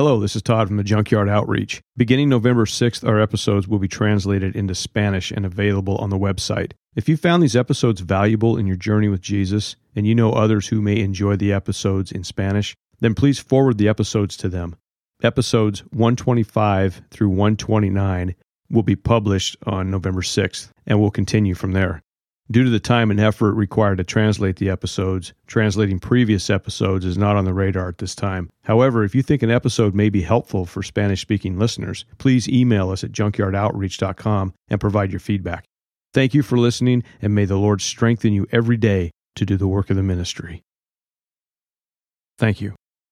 Hello, this is Todd from the Junkyard Outreach. Beginning November 6th, our episodes will be translated into Spanish and available on the website. If you found these episodes valuable in your journey with Jesus and you know others who may enjoy the episodes in Spanish, then please forward the episodes to them. Episodes 125 through 129 will be published on November 6th and will continue from there. Due to the time and effort required to translate the episodes, translating previous episodes is not on the radar at this time. However, if you think an episode may be helpful for Spanish speaking listeners, please email us at junkyardoutreach.com and provide your feedback. Thank you for listening, and may the Lord strengthen you every day to do the work of the ministry. Thank you.